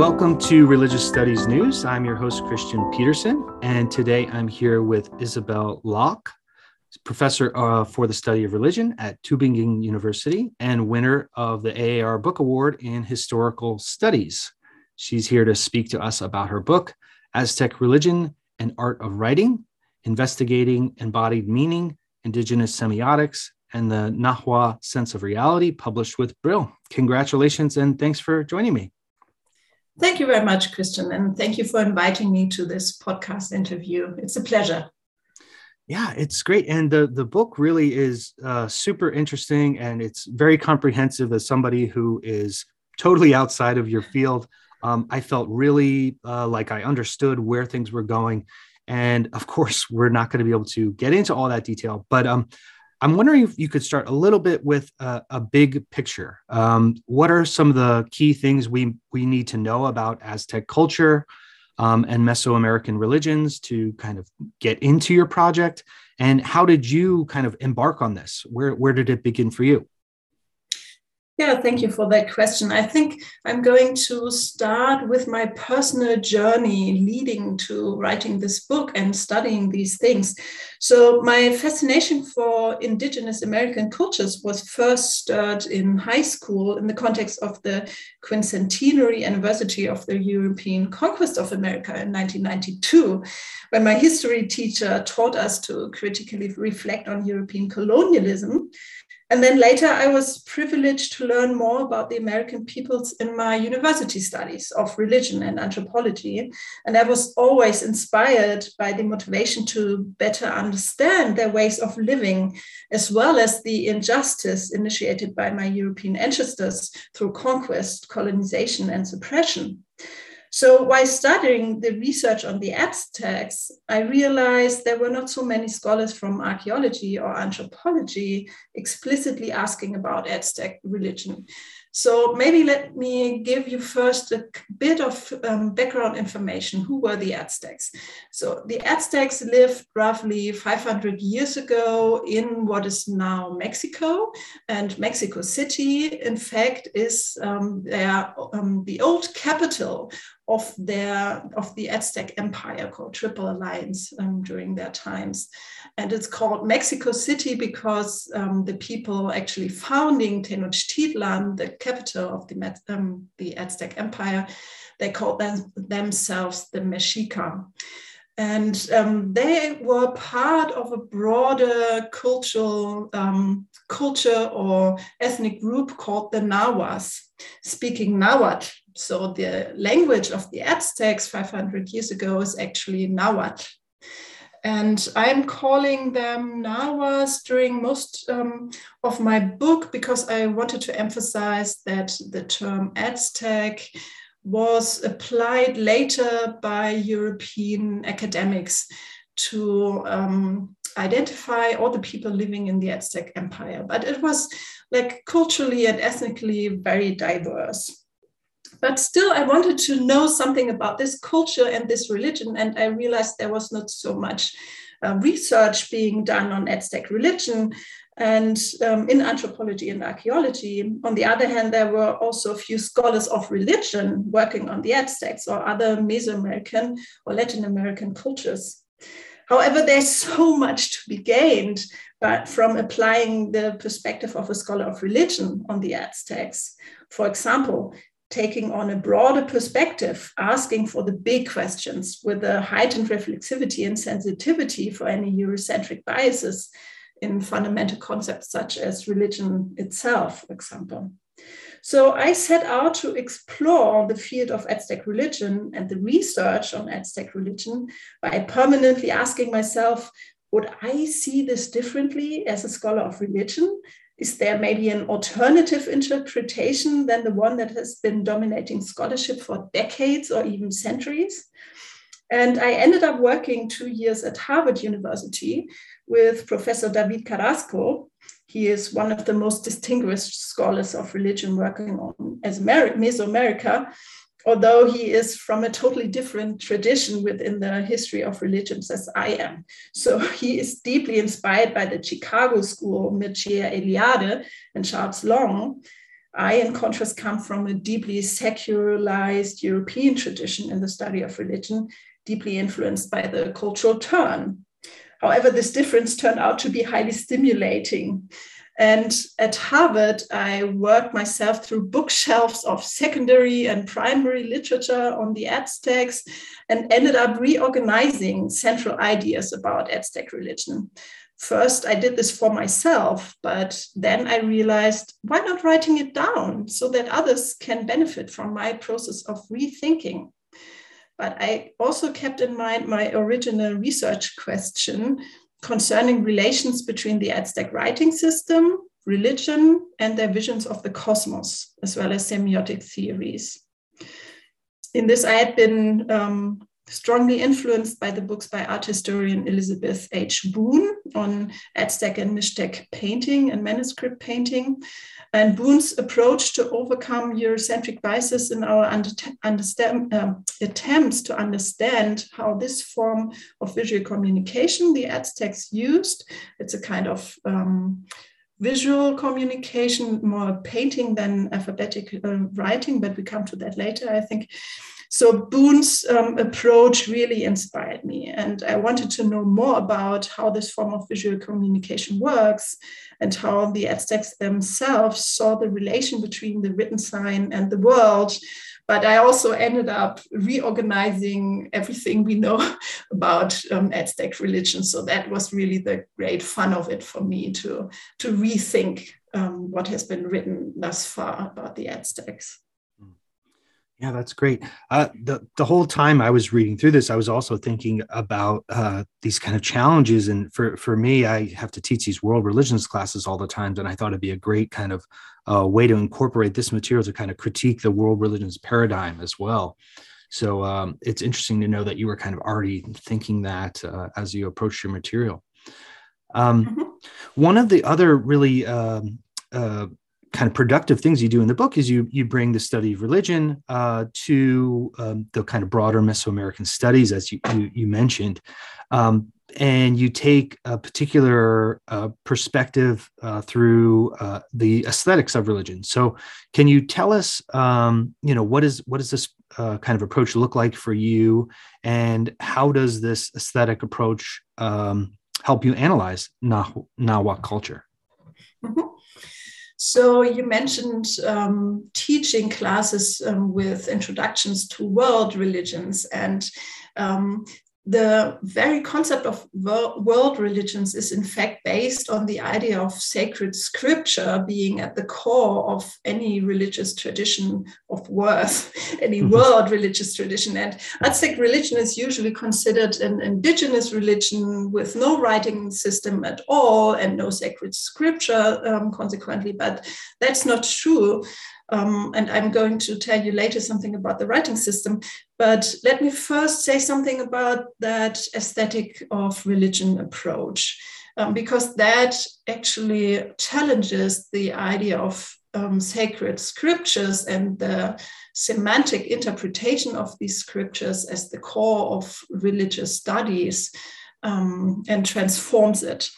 Welcome to Religious Studies News. I'm your host, Kristian Petersen, and today I'm here with Isabel Laack, professor uh, for the study of religion at Tübingen University and winner of the AAR Book Award in Historical Studies. She's here to speak to us about her book, Aztec Religion and Art of Writing Investigating Embodied Meaning, Indigenous Semiotics, and the Nahua Sense of Reality, published with Brill. Congratulations and thanks for joining me. Thank you very much, Kristian, and thank you for inviting me to this podcast interview. It's a pleasure. Yeah, it's great, and the the book really is uh, super interesting, and it's very comprehensive. As somebody who is totally outside of your field, um, I felt really uh, like I understood where things were going, and of course, we're not going to be able to get into all that detail, but um, I'm wondering if you could start a little bit with a, a big picture. Um, what are some of the key things we we need to know about Aztec culture um, and Mesoamerican religions to kind of get into your project? And how did you kind of embark on this? Where where did it begin for you? Yeah, thank you for that question. I think I'm going to start with my personal journey leading to writing this book and studying these things. So, my fascination for Indigenous American cultures was first stirred in high school in the context of the quincentenary anniversary of the European conquest of America in 1992, when my history teacher taught us to critically reflect on European colonialism and then later, I was privileged to learn more about the American peoples in my university studies of religion and anthropology. And I was always inspired by the motivation to better understand their ways of living, as well as the injustice initiated by my European ancestors through conquest, colonization, and suppression. So while studying the research on the Aztecs, I realized there were not so many scholars from archaeology or anthropology explicitly asking about Aztec religion. So maybe let me give you first a bit of um, background information. Who were the Aztecs? So the Aztecs lived roughly 500 years ago in what is now Mexico, and Mexico City, in fact, is um, their, um, the old capital of their of the Aztec Empire called Triple Alliance um, during their times, and it's called Mexico City because um, the people actually founding Tenochtitlan, the capital of the um, the Aztec Empire, they called them, themselves the Mexica. And um, they were part of a broader cultural um, culture or ethnic group called the Nahuas, speaking Nahuatl so the language of the Aztecs 500 years ago is actually Nahuatl. And I'm calling them Nahuas during most um, of my book because I wanted to emphasize that the term Aztec was applied later by European academics to um, identify all the people living in the Aztec Empire. But it was like culturally and ethnically very diverse but still i wanted to know something about this culture and this religion and i realized there was not so much uh, research being done on aztec religion and um, in anthropology and archaeology. On the other hand, there were also a few scholars of religion working on the Aztecs or other Mesoamerican or Latin American cultures. However, there's so much to be gained but from applying the perspective of a scholar of religion on the Aztecs. For example, taking on a broader perspective, asking for the big questions with a heightened reflexivity and sensitivity for any Eurocentric biases in fundamental concepts such as religion itself, for example. So I set out to explore the field of Aztec religion and the research on Aztec religion by permanently asking myself, would I see this differently as a scholar of religion is there maybe an alternative interpretation than the one that has been dominating scholarship for decades or even centuries? And I ended up working two years at Harvard University with Professor David Carrasco. He is one of the most distinguished scholars of religion working on as Mesoamerica although he is from a totally different tradition within the history of religions as I am. So he is deeply inspired by the Chicago school, Mircea Eliade and Charles Long. I, in contrast, come from a deeply secularized European tradition in the study of religion, deeply influenced by the cultural turn. However, this difference turned out to be highly stimulating. And at Harvard, I worked myself through bookshelves of secondary and primary literature on the Aztecs and ended up reorganizing central ideas about Aztec religion. First, I did this for myself, but then I realized why not writing it down so that others can benefit from my process of rethinking? But I also kept in mind my original research question concerning relations between the Aztec writing system, religion, and their visions of the cosmos, as well as semiotic theories. In this, I had been um, strongly influenced by the books by art historian Elizabeth H. Boone on Aztec and Mixtec painting and manuscript painting. And Boone's approach to overcome Eurocentric biases in our understand, uh, attempts to understand how this form of visual communication the Aztecs used, it's a kind of um, visual communication, more painting than alphabetic uh, writing, but we come to that later, I think. So Boone's um, approach really inspired me, and I wanted to know more about how this form of visual communication works and how the Aztecs themselves saw the relation between the written sign and the world. But I also ended up reorganizing everything we know about um, Aztec religion. So that was really the great fun of it for me to, to rethink um, what has been written thus far about the Aztecs. Yeah, that's great. Uh, the the whole time I was reading through this, I was also thinking about uh, these kind of challenges. And for for me, I have to teach these world religions classes all the time, and I thought it'd be a great kind of uh, way to incorporate this material to kind of critique the world religions paradigm as well. So um, it's interesting to know that you were kind of already thinking that uh, as you approached your material. Um, mm-hmm. One of the other really um, uh, kind of productive things you do in the book is you you bring the study of religion uh, to um, the kind of broader Mesoamerican studies, as you you, you mentioned, um, and you take a particular uh, perspective uh, through uh, the aesthetics of religion. So, can you tell us, um, you know, what is what does this uh, kind of approach look like for you, and how does this aesthetic approach um, help you analyze Nah- Nahua culture? Mm-hmm. So you mentioned um, teaching classes um, with introductions to world religions, and um, the very concept of world religions is in fact based on the idea of sacred scripture being at the core of any religious tradition of worth, any mm-hmm. world religious tradition. And Aztec religion is usually considered an indigenous religion with no writing system at all and no sacred scripture, um, consequently, but that's not true. Um, and I'm going to tell you later something about the writing system. But let me first say something about that aesthetic of religion approach, um, because that actually challenges the idea of um, sacred scriptures and the semantic interpretation of these scriptures as the core of religious studies um, and transforms it.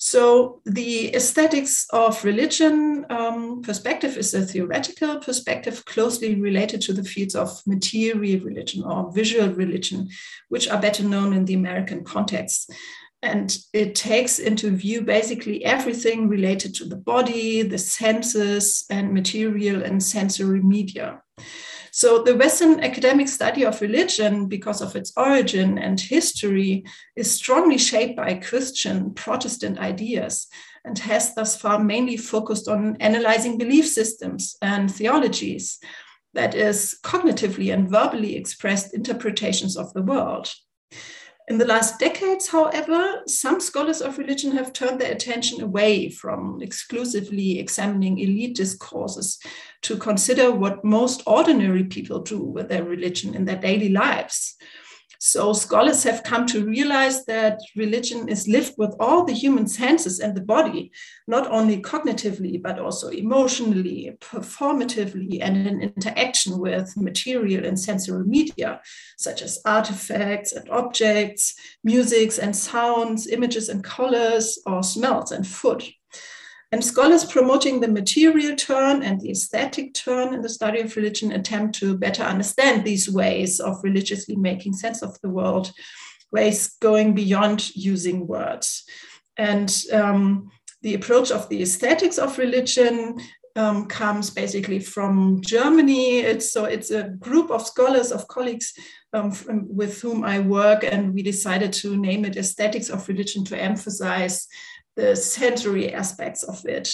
So the aesthetics of religion um, perspective is a theoretical perspective closely related to the fields of material religion or visual religion, which are better known in the American context. And it takes into view basically everything related to the body, the senses, and material and sensory media. So the Western academic study of religion, because of its origin and history, is strongly shaped by Christian Protestant ideas and has thus far mainly focused on analyzing belief systems and theologies, that is, cognitively and verbally expressed interpretations of the world. In the last decades, however, some scholars of religion have turned their attention away from exclusively examining elite discourses to consider what most ordinary people do with their religion in their daily lives. So scholars have come to realize that religion is lived with all the human senses and the body, not only cognitively, but also emotionally, performatively, and in interaction with material and sensory media, such as artifacts and objects, musics and sounds, images and colors, or smells and food. And scholars promoting the material turn and the aesthetic turn in the study of religion attempt to better understand these ways of religiously making sense of the world, ways going beyond using words. And um, the approach of the aesthetics of religion um, comes basically from Germany. It's so it's a group of scholars, of colleagues um, from, with whom I work, and we decided to name it Aesthetics of Religion to emphasize the sensory aspects of it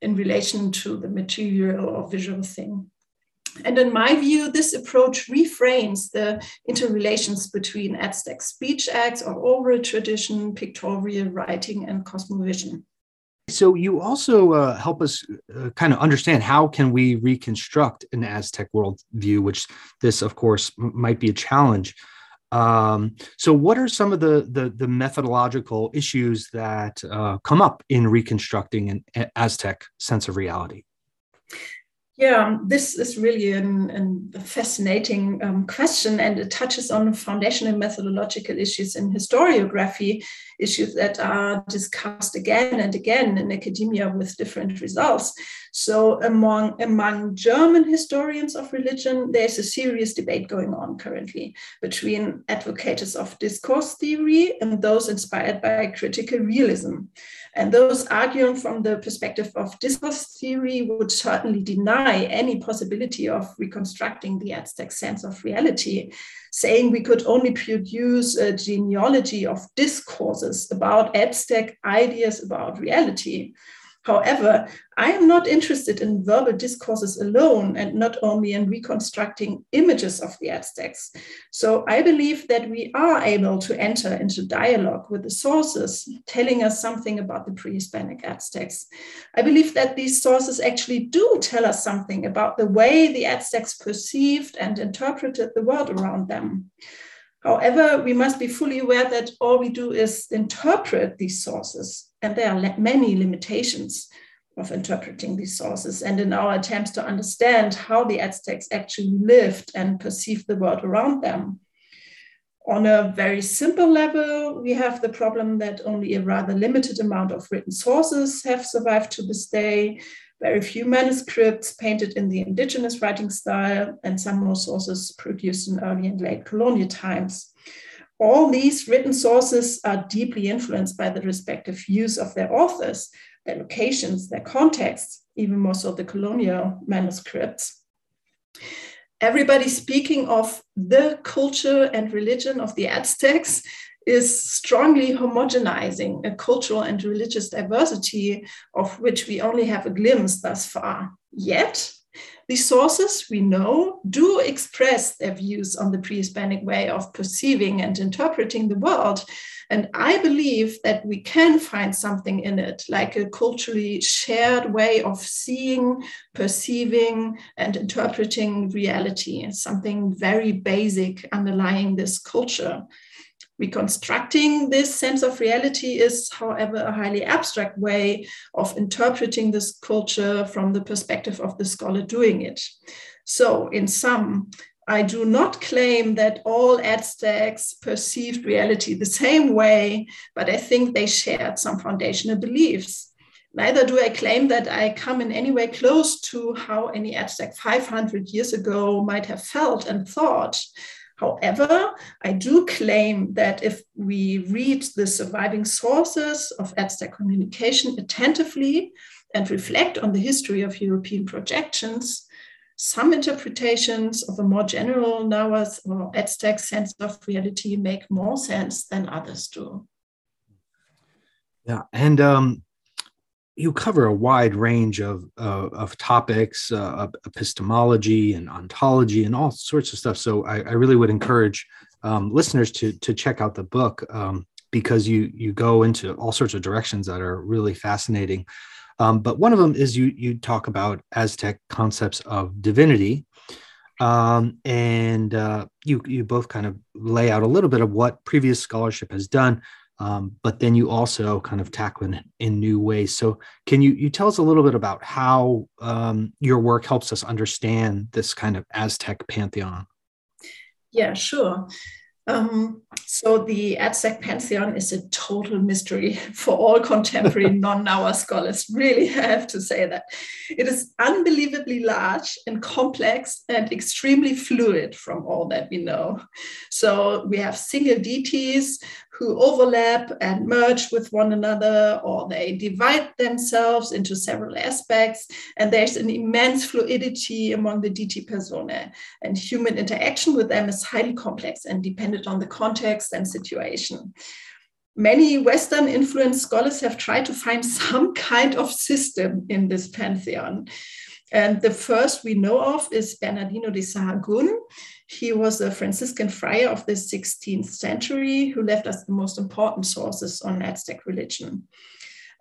in relation to the material or visual thing. And in my view, this approach reframes the interrelations between Aztec speech acts or oral tradition, pictorial writing, and cosmovision. So you also uh, help us uh, kind of understand how can we reconstruct an Aztec worldview, which this, of course, m- might be a challenge. Um, so, what are some of the the, the methodological issues that uh, come up in reconstructing an Aztec sense of reality? Yeah, this is really an fascinating um, question, and it touches on foundational methodological issues in historiography, issues that are discussed again and again in academia with different results. So, among, among German historians of religion, there's a serious debate going on currently between advocates of discourse theory and those inspired by critical realism. And those arguing from the perspective of discourse theory would certainly deny any possibility of reconstructing the Aztec sense of reality, saying we could only produce a genealogy of discourses about Aztec ideas about reality. However, I am not interested in verbal discourses alone and not only in reconstructing images of the Aztecs. So I believe that we are able to enter into dialogue with the sources telling us something about the pre Hispanic Aztecs. I believe that these sources actually do tell us something about the way the Aztecs perceived and interpreted the world around them. However, we must be fully aware that all we do is interpret these sources and there are many limitations of interpreting these sources. And in our attempts to understand how the Aztecs actually lived and perceived the world around them, on a very simple level, we have the problem that only a rather limited amount of written sources have survived to this day. Very few manuscripts painted in the indigenous writing style, and some more sources produced in early and late colonial times all these written sources are deeply influenced by the respective views of their authors, their locations, their contexts, even more so the colonial manuscripts. Everybody speaking of the culture and religion of the Aztecs is strongly homogenizing a cultural and religious diversity of which we only have a glimpse thus far. Yet, the sources, we know, do express their views on the pre Hispanic way of perceiving and interpreting the world. And I believe that we can find something in it, like a culturally shared way of seeing, perceiving, and interpreting reality, something very basic underlying this culture. Reconstructing this sense of reality is, however, a highly abstract way of interpreting this culture from the perspective of the scholar doing it. So, in sum, I do not claim that all Aztecs perceived reality the same way, but I think they shared some foundational beliefs. Neither do I claim that I come in any way close to how any Aztec 500 years ago might have felt and thought. However, I do claim that if we read the surviving sources of Aztec communication attentively and reflect on the history of European projections, some interpretations of a more general Nahuatl or Aztec sense of reality make more sense than others do. Yeah, and um, you cover a wide range of uh, of topics, uh, epistemology and ontology, and all sorts of stuff. So I, I really would encourage um, listeners to to check out the book um, because you you go into all sorts of directions that are really fascinating. Um, but one of them is you you talk about Aztec concepts of divinity, um, and uh, you you both kind of lay out a little bit of what previous scholarship has done um, but then you also kind of tackle it in new ways. So, can you you tell us a little bit about how um, your work helps us understand this kind of Aztec pantheon? Yeah, sure. Um, so the Aztec pantheon is a total mystery for all contemporary non-Nahua scholars. Really, I have to say that. It is unbelievably large and complex and extremely fluid from all that we know. So we have single deities who overlap and merge with one another, or they divide themselves into several aspects. And there's an immense fluidity among the deity personae. And human interaction with them is highly complex and dependent on the context and situation. Many Western influenced scholars have tried to find some kind of system in this pantheon. And the first we know of is Bernardino de Sahagún. He was a Franciscan friar of the 16th century who left us the most important sources on Aztec religion.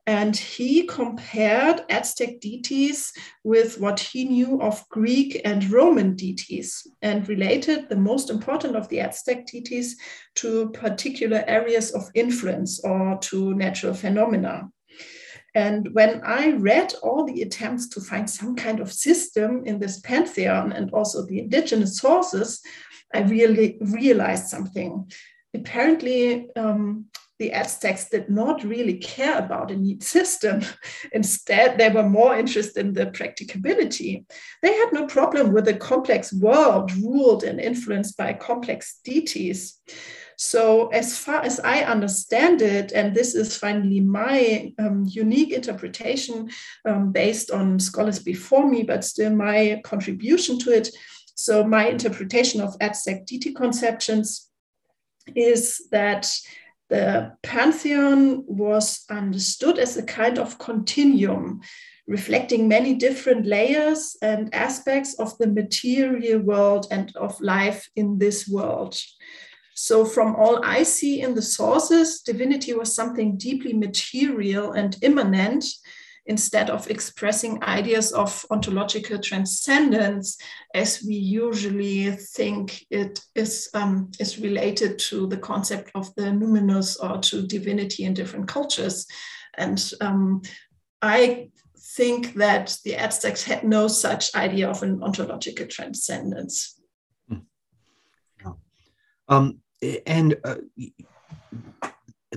And he compared Aztec deities with what he knew of Greek and Roman deities and related the most important of the Aztec deities to particular areas of influence or to natural phenomena. And when I read all the attempts to find some kind of system in this pantheon and also the indigenous sources, I really realized something. Apparently, um, the Aztecs did not really care about a neat system. Instead, they were more interested in the practicability. They had no problem with a complex world ruled and influenced by complex deities. So, as far as I understand it, and this is finally my um, unique interpretation um, based on scholars before me, but still my contribution to it. So, my interpretation of Aztec deity conceptions is that the pantheon was understood as a kind of continuum reflecting many different layers and aspects of the material world and of life in this world. So, from all I see in the sources, divinity was something deeply material and immanent instead of expressing ideas of ontological transcendence as we usually think it is, um, is related to the concept of the numinous or to divinity in different cultures. And um, I think that the Aztecs had no such idea of an ontological transcendence. Um, and uh,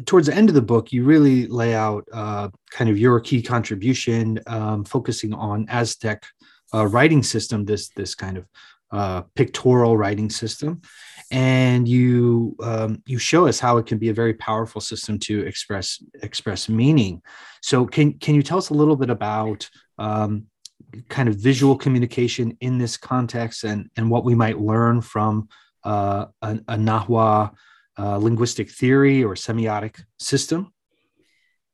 towards the end of the book, you really lay out uh, kind of your key contribution, um, focusing on Aztec uh, writing system, this this kind of uh, pictorial writing system, and you um, you show us how it can be a very powerful system to express express meaning. So, can can you tell us a little bit about um, kind of visual communication in this context, and and what we might learn from uh, a, a Nahua uh, linguistic theory or semiotic system?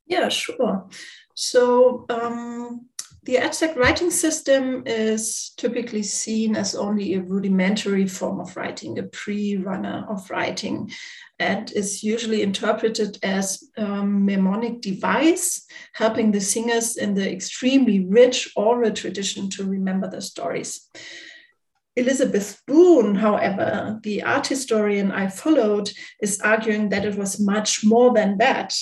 Yeah, sure. So um, the Aztec writing system is typically seen as only a rudimentary form of writing, a pre-runner of writing, and is usually interpreted as a mnemonic device, helping the singers in the extremely rich oral tradition to remember the stories. Elizabeth Boone, however, the art historian I followed, is arguing that it was much more than that.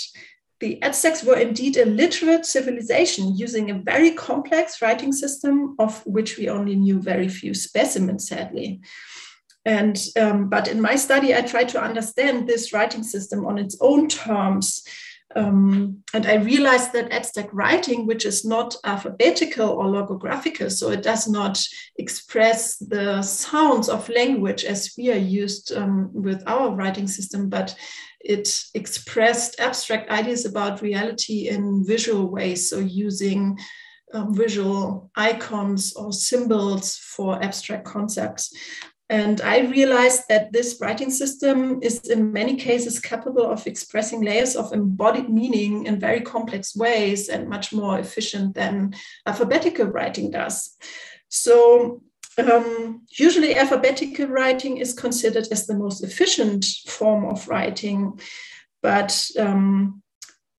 The Aztecs were indeed a literate civilization using a very complex writing system, of which we only knew very few specimens, sadly. And um, but in my study, I tried to understand this writing system on its own terms um, and I realized that Aztec writing, which is not alphabetical or logographical, so it does not express the sounds of language as we are used um, with our writing system, but it expressed abstract ideas about reality in visual ways, so using um, visual icons or symbols for abstract concepts. And I realized that this writing system is in many cases capable of expressing layers of embodied meaning in very complex ways and much more efficient than alphabetical writing does. So um, usually alphabetical writing is considered as the most efficient form of writing, but um,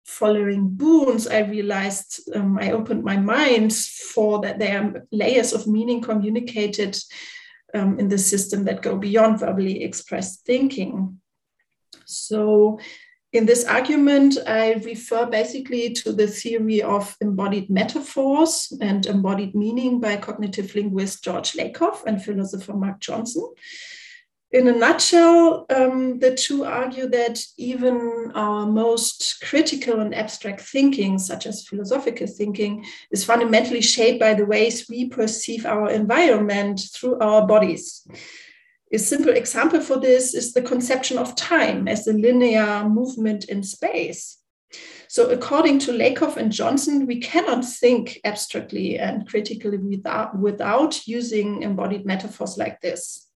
following Boone's, I realized um, I opened my mind for that there are layers of meaning communicated um, in the system that go beyond verbally expressed thinking. So, in this argument, I refer basically to the theory of embodied metaphors and embodied meaning by cognitive linguist George Lakoff and philosopher Mark Johnson. In a nutshell, um, the two argue that even our most critical and abstract thinking, such as philosophical thinking, is fundamentally shaped by the ways we perceive our environment through our bodies. A simple example for this is the conception of time as a linear movement in space. So, according to Lakoff and Johnson, we cannot think abstractly and critically without, without using embodied metaphors like this.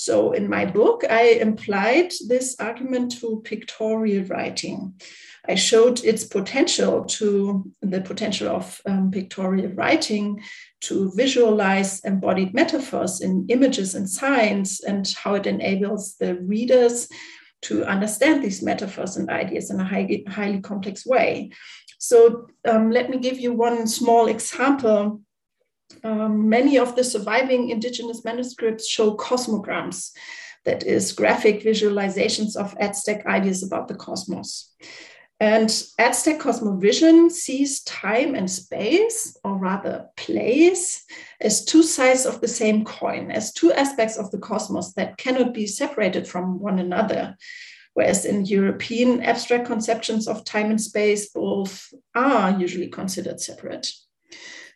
So in my book, I implied this argument to pictorial writing. I showed its potential to the potential of um, pictorial writing to visualize embodied metaphors in images and signs and how it enables the readers to understand these metaphors and ideas in a highly, highly complex way. So um, let me give you one small example um, many of the surviving indigenous manuscripts show cosmograms, that is, graphic visualizations of Aztec ideas about the cosmos. And Aztec cosmovision sees time and space, or rather place, as two sides of the same coin, as two aspects of the cosmos that cannot be separated from one another. Whereas in European abstract conceptions of time and space, both are usually considered separate.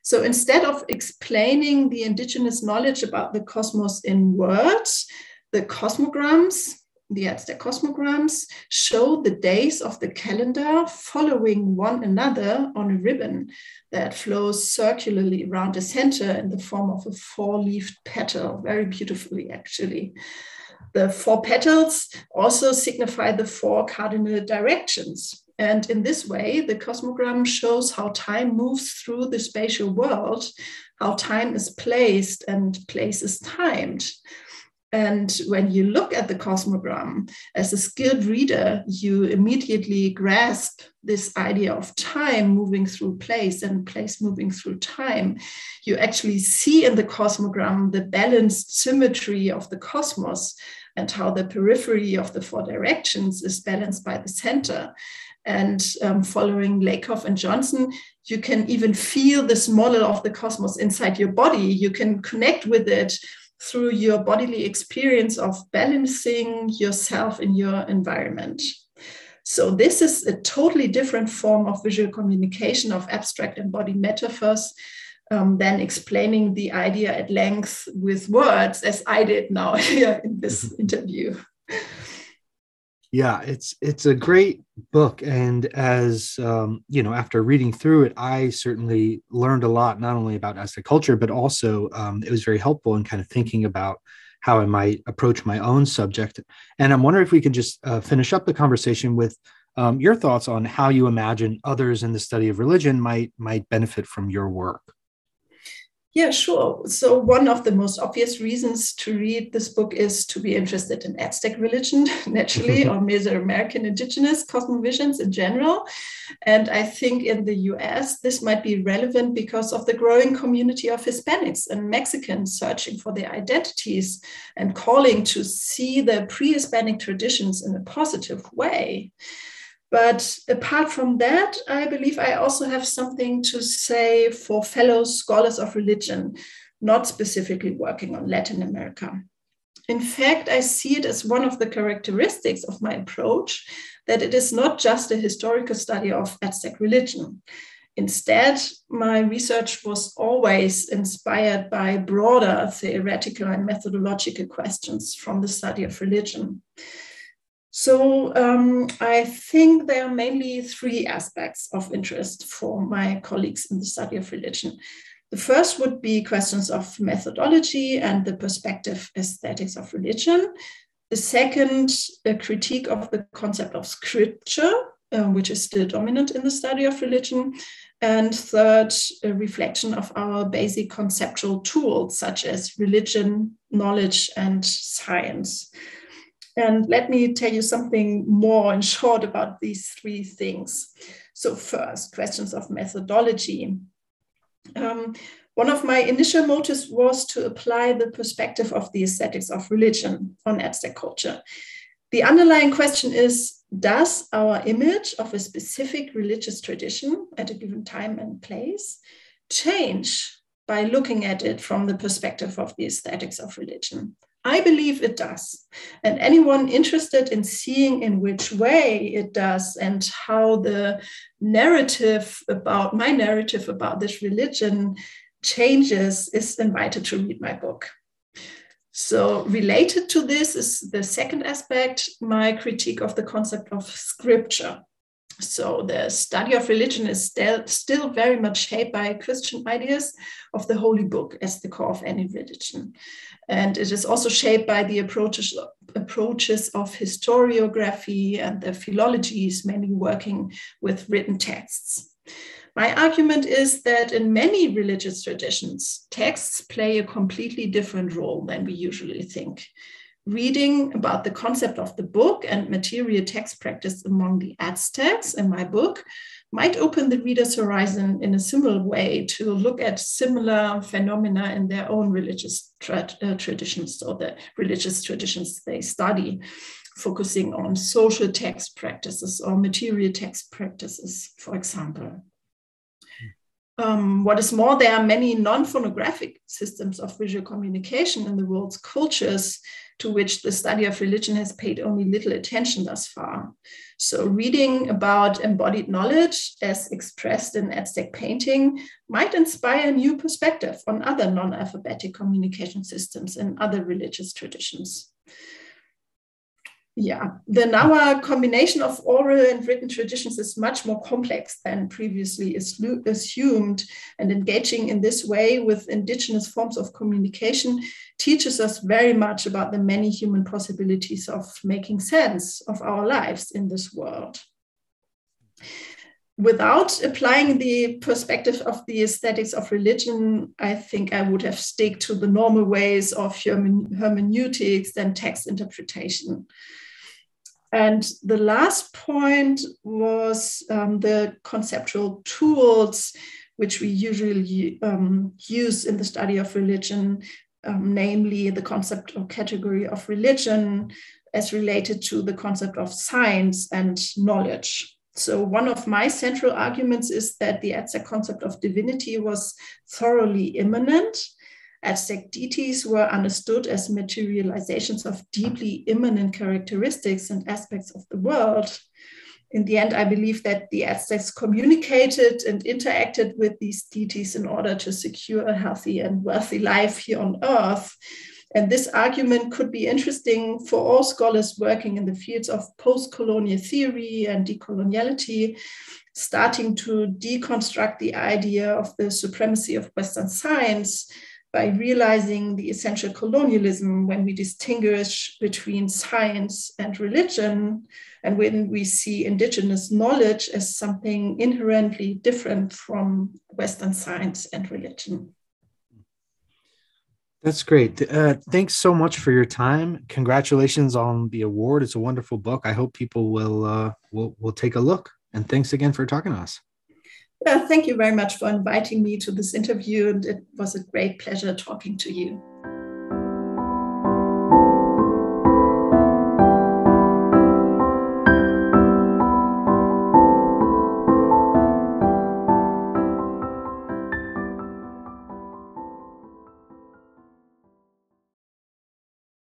So instead of explaining the indigenous knowledge about the cosmos in words, the cosmograms, the Aztec cosmograms, show the days of the calendar following one another on a ribbon that flows circularly around the center in the form of a four-leafed petal, very beautifully actually. The four petals also signify the four cardinal directions and in this way, the cosmogram shows how time moves through the spatial world, how time is placed and place is timed. And when you look at the cosmogram as a skilled reader, you immediately grasp this idea of time moving through place and place moving through time. You actually see in the cosmogram the balanced symmetry of the cosmos and how the periphery of the four directions is balanced by the center. And um, following Lakoff and Johnson, you can even feel this model of the cosmos inside your body. You can connect with it through your bodily experience of balancing yourself in your environment. So, this is a totally different form of visual communication of abstract embodied metaphors um, than explaining the idea at length with words, as I did now here in this interview yeah it's it's a great book and as um, you know after reading through it i certainly learned a lot not only about aztec culture but also um, it was very helpful in kind of thinking about how i might approach my own subject. And i'm wondering if we can just uh, finish up the conversation with um, your thoughts on how you imagine others in the study of religion might might benefit from your work yeah, sure. So, one of the most obvious reasons to read this book is to be interested in Aztec religion, naturally, or Mesoamerican indigenous cosmovisions in general. And I think in the US, this might be relevant because of the growing community of Hispanics and Mexicans searching for their identities and calling to see the pre Hispanic traditions in a positive way. But apart from that, I believe I also have something to say for fellow scholars of religion, not specifically working on Latin America. In fact, I see it as one of the characteristics of my approach that it is not just a historical study of Aztec religion. Instead, my research was always inspired by broader theoretical and methodological questions from the study of religion. So um, I think there are mainly three aspects of interest for my colleagues in the study of religion. The first would be questions of methodology and the perspective aesthetics of religion. The second, a critique of the concept of scripture, um, which is still dominant in the study of religion. And third, a reflection of our basic conceptual tools, such as religion, knowledge, and science. And let me tell you something more in short about these three things. So, first, questions of methodology. Um, one of my initial motives was to apply the perspective of the aesthetics of religion on Aztec culture. The underlying question is Does our image of a specific religious tradition at a given time and place change by looking at it from the perspective of the aesthetics of religion? I believe it does. And anyone interested in seeing in which way it does and how the narrative about my narrative about this religion changes is invited to read my book. So, related to this is the second aspect my critique of the concept of scripture. So, the study of religion is still, still very much shaped by Christian ideas of the Holy Book as the core of any religion. And it is also shaped by the approaches, approaches of historiography and the philologies, mainly working with written texts. My argument is that in many religious traditions, texts play a completely different role than we usually think. Reading about the concept of the book and material text practice among the Aztecs in my book might open the reader's horizon in a similar way to look at similar phenomena in their own religious tra uh, traditions or the religious traditions they study, focusing on social text practices or material text practices, for example. Um, what is more, there are many non phonographic systems of visual communication in the world's cultures to which the study of religion has paid only little attention thus far. So, reading about embodied knowledge as expressed in Aztec painting might inspire a new perspective on other non alphabetic communication systems in other religious traditions yeah, the Nahua combination of oral and written traditions is much more complex than previously assumed. And engaging in this way with indigenous forms of communication teaches us very much about the many human possibilities of making sense of our lives in this world. Without applying the perspective of the aesthetics of religion, I think I would have stick to the normal ways of hermeneutics and text interpretation. And the last point was um, the conceptual tools which we usually um, use in the study of religion, um, namely the concept or category of religion as related to the concept of science and knowledge. So, one of my central arguments is that the Aztec concept of divinity was thoroughly immanent Aztec deities were understood as materializations of deeply immanent characteristics and aspects of the world. In the end, I believe that the Aztecs communicated and interacted with these deities in order to secure a healthy and wealthy life here on Earth. And this argument could be interesting for all scholars working in the fields of post colonial theory and decoloniality, starting to deconstruct the idea of the supremacy of Western science by realizing the essential colonialism when we distinguish between science and religion, and when we see indigenous knowledge as something inherently different from Western science and religion. That's great. Uh, thanks so much for your time. Congratulations on the award. It's a wonderful book. I hope people will uh, will will take a look. And thanks again for talking to us. Yeah, thank you very much for inviting me to this interview. And it was a great pleasure talking to you.